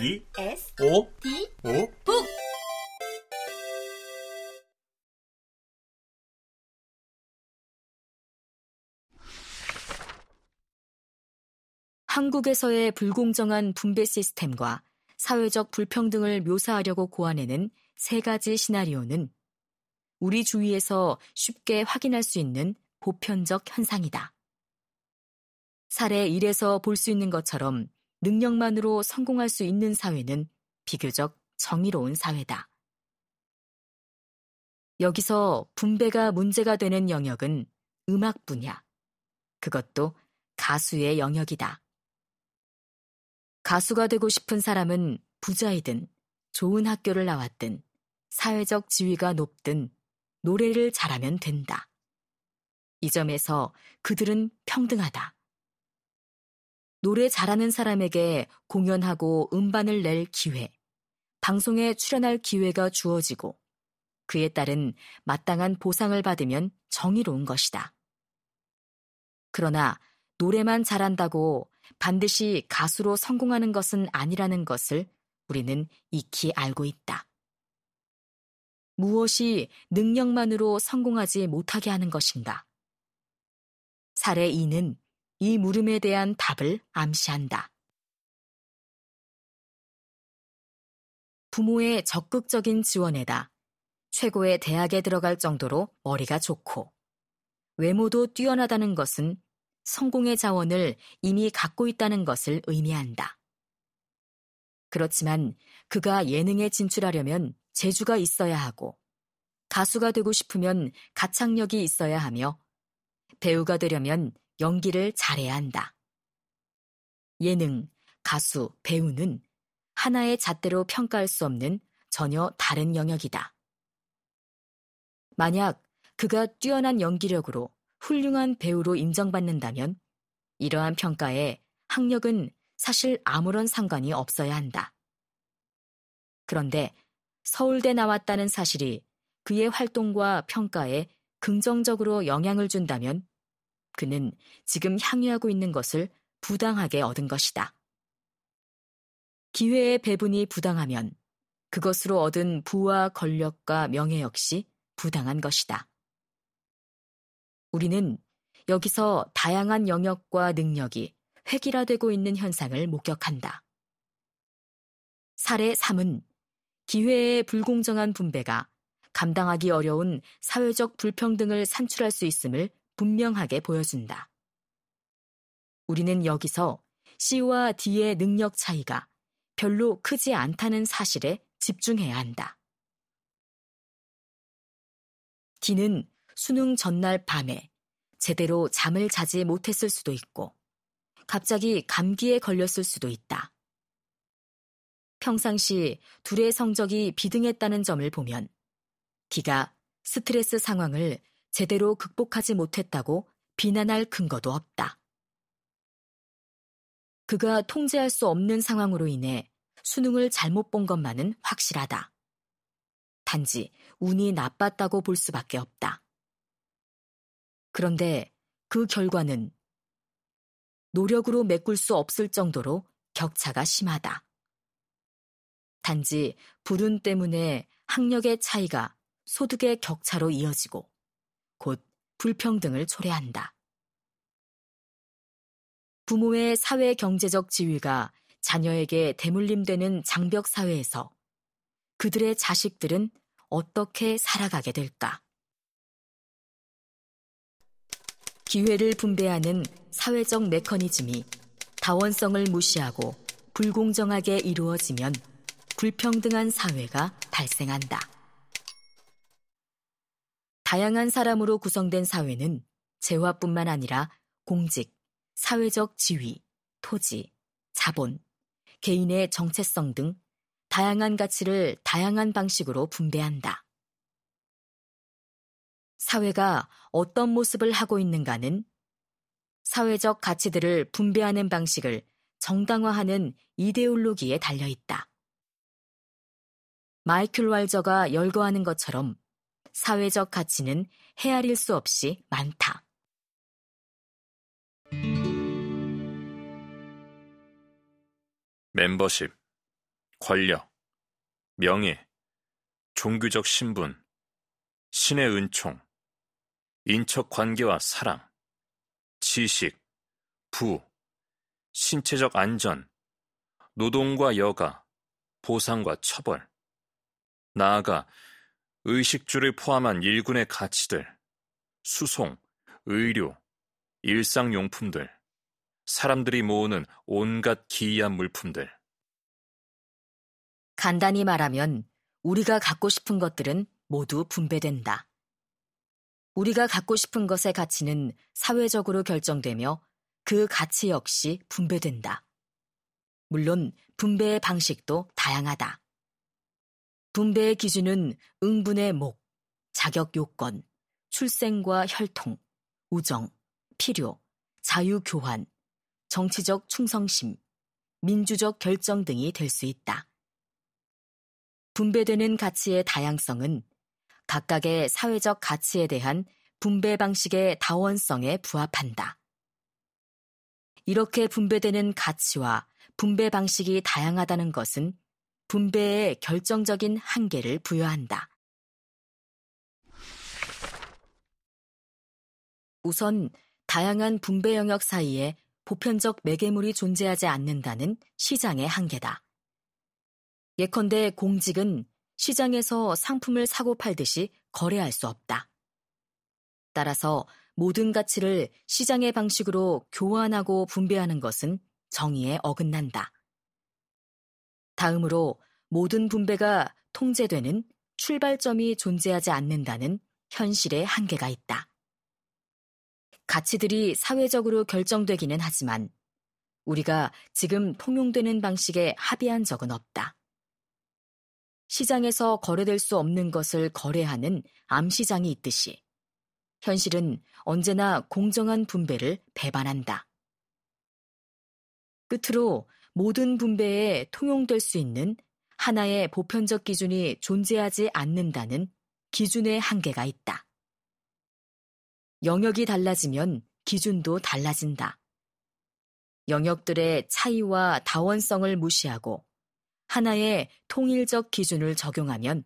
B S O D O 북 한국에서의 불공정한 분배 시스템과 사회적 불평등을 묘사하려고 고안해낸 세 가지 시나리오는 우리 주위에서 쉽게 확인할 수 있는 보편적 현상이다. 사례 1에서 볼 수 있는 것처럼 능력만으로 성공할 수 있는 사회는 비교적 정의로운 사회다. 여기서 분배가 문제가 되는 영역은 음악 분야. 그것도 가수의 영역이다. 가수가 되고 싶은 사람은 부자이든 좋은 학교를 나왔든 사회적 지위가 높든 노래를 잘하면 된다. 이 점에서 그들은 평등하다. 노래 잘하는 사람에게 공연하고 음반을 낼 기회, 방송에 출연할 기회가 주어지고 그에 따른 마땅한 보상을 받으면 정의로운 것이다. 그러나 노래만 잘한다고 반드시 가수로 성공하는 것은 아니라는 것을 우리는 익히 알고 있다. 무엇이 능력만으로 성공하지 못하게 하는 것인가? 사례 2는 이 물음에 대한 답을 암시한다. 부모의 적극적인 지원에다 최고의 대학에 들어갈 정도로 머리가 좋고 외모도 뛰어나다는 것은 성공의 자원을 이미 갖고 있다는 것을 의미한다. 그렇지만 그가 예능에 진출하려면 재주가 있어야 하고 가수가 되고 싶으면 가창력이 있어야 하며 배우가 되려면 연기를 잘해야 한다. 예능, 가수, 배우는 하나의 잣대로 평가할 수 없는 전혀 다른 영역이다. 만약 그가 뛰어난 연기력으로 훌륭한 배우로 인정받는다면 이러한 평가에 학력은 사실 아무런 상관이 없어야 한다. 그런데 서울대 나왔다는 사실이 그의 활동과 평가에 긍정적으로 영향을 준다면 그는 지금 향유하고 있는 것을 부당하게 얻은 것이다. 기회의 배분이 부당하면 그것으로 얻은 부와 권력과 명예 역시 부당한 것이다. 우리는 여기서 다양한 영역과 능력이 획일화되고 있는 현상을 목격한다. 사례 3은 기회의 불공정한 분배가 감당하기 어려운 사회적 불평등을 산출할 수 있음을 분명하게 보여준다. 우리는 여기서 C와 D의 능력 차이가 별로 크지 않다는 사실에 집중해야 한다. D는 수능 전날 밤에 제대로 잠을 자지 못했을 수도 있고, 갑자기 감기에 걸렸을 수도 있다. 평상시 둘의 성적이 비등했다는 점을 보면, D가 스트레스 상황을 제대로 극복하지 못했다고 비난할 근거도 없다. 그가 통제할 수 없는 상황으로 인해 수능을 잘못 본 것만은 확실하다. 단지 운이 나빴다고 볼 수밖에 없다. 그런데 그 결과는 노력으로 메꿀 수 없을 정도로 격차가 심하다. 단지 불운 때문에 학력의 차이가 소득의 격차로 이어지고 곧 불평등을 초래한다. 부모의 사회 경제적 지위가 자녀에게 대물림되는 장벽 사회에서 그들의 자식들은 어떻게 살아가게 될까? 기회를 분배하는 사회적 메커니즘이 다원성을 무시하고 불공정하게 이루어지면 불평등한 사회가 발생한다. 다양한 사람으로 구성된 사회는 재화뿐만 아니라 공직, 사회적 지위, 토지, 자본, 개인의 정체성 등 다양한 가치를 다양한 방식으로 분배한다. 사회가 어떤 모습을 하고 있는가는 사회적 가치들을 분배하는 방식을 정당화하는 이데올로기에 달려 있다. 마이클 왈저가 열거하는 것처럼 사회적 가치는 헤아릴 수 없이 많다. 멤버십 권력, 명예, 종교적 신분, 신의 은총, 인척 관계와 사랑, 지식, 부, 신체적 안전, 노동과 여가, 보상과 처벌, 나아가 의식주를 포함한 일군의 가치들, 수송, 의료, 일상용품들, 사람들이 모으는 온갖 기이한 물품들. 간단히 말하면 우리가 갖고 싶은 것들은 모두 분배된다. 우리가 갖고 싶은 것의 가치는 사회적으로 결정되며 그 가치 역시 분배된다. 물론 분배의 방식도 다양하다. 분배의 기준은 응분의 목, 자격 요건, 출생과 혈통, 우정, 필요, 자유 교환, 정치적 충성심, 민주적 결정 등이 될 수 있다. 분배되는 가치의 다양성은 각각의 사회적 가치에 대한 분배 방식의 다원성에 부합한다. 이렇게 분배되는 가치와 분배 방식이 다양하다는 것은 분배에 결정적인 한계를 부여한다. 우선 다양한 분배 영역 사이에 보편적 매개물이 존재하지 않는다는 시장의 한계다. 예컨대 공직은 시장에서 상품을 사고 팔듯이 거래할 수 없다. 따라서 모든 가치를 시장의 방식으로 교환하고 분배하는 것은 정의에 어긋난다. 다음으로 모든 분배가 통제되는 출발점이 존재하지 않는다는 현실의 한계가 있다. 가치들이 사회적으로 결정되기는 하지만 우리가 지금 통용되는 방식에 합의한 적은 없다. 시장에서 거래될 수 없는 것을 거래하는 암시장이 있듯이 현실은 언제나 공정한 분배를 배반한다. 끝으로 모든 분배에 통용될 수 있는 하나의 보편적 기준이 존재하지 않는다는 기준의 한계가 있다. 영역이 달라지면 기준도 달라진다. 영역들의 차이와 다원성을 무시하고 하나의 통일적 기준을 적용하면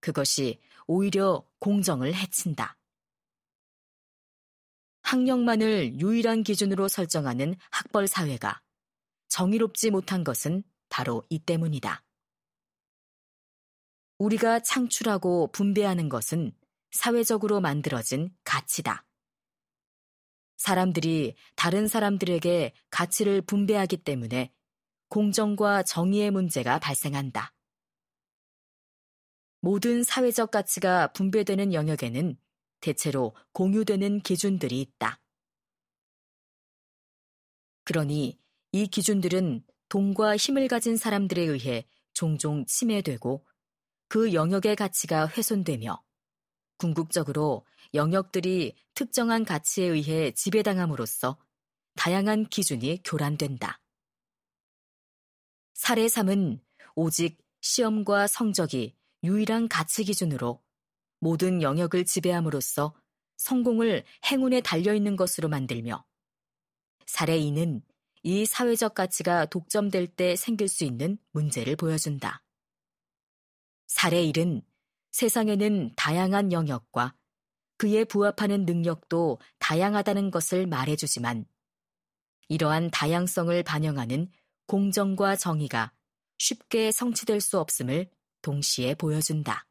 그것이 오히려 공정을 해친다. 학력만을 유일한 기준으로 설정하는 학벌 사회가 정의롭지 못한 것은 바로 이 때문이다. 우리가 창출하고 분배하는 것은 사회적으로 만들어진 가치다. 사람들이 다른 사람들에게 가치를 분배하기 때문에 공정과 정의의 문제가 발생한다. 모든 사회적 가치가 분배되는 영역에는 대체로 공유되는 기준들이 있다. 그러니 이 기준들은 돈과 힘을 가진 사람들에 의해 종종 침해되고 그 영역의 가치가 훼손되며 궁극적으로 영역들이 특정한 가치에 의해 지배당함으로써 다양한 기준이 교란된다. 사례 3은 오직 시험과 성적이 유일한 가치 기준으로 모든 영역을 지배함으로써 성공을 행운에 달려있는 것으로 만들며 사례 2는 이 사회적 가치가 독점될 때 생길 수 있는 문제를 보여준다. 사례 1은 세상에는 다양한 영역과 그에 부합하는 능력도 다양하다는 것을 말해주지만 이러한 다양성을 반영하는 공정과 정의가 쉽게 성취될 수 없음을 동시에 보여준다.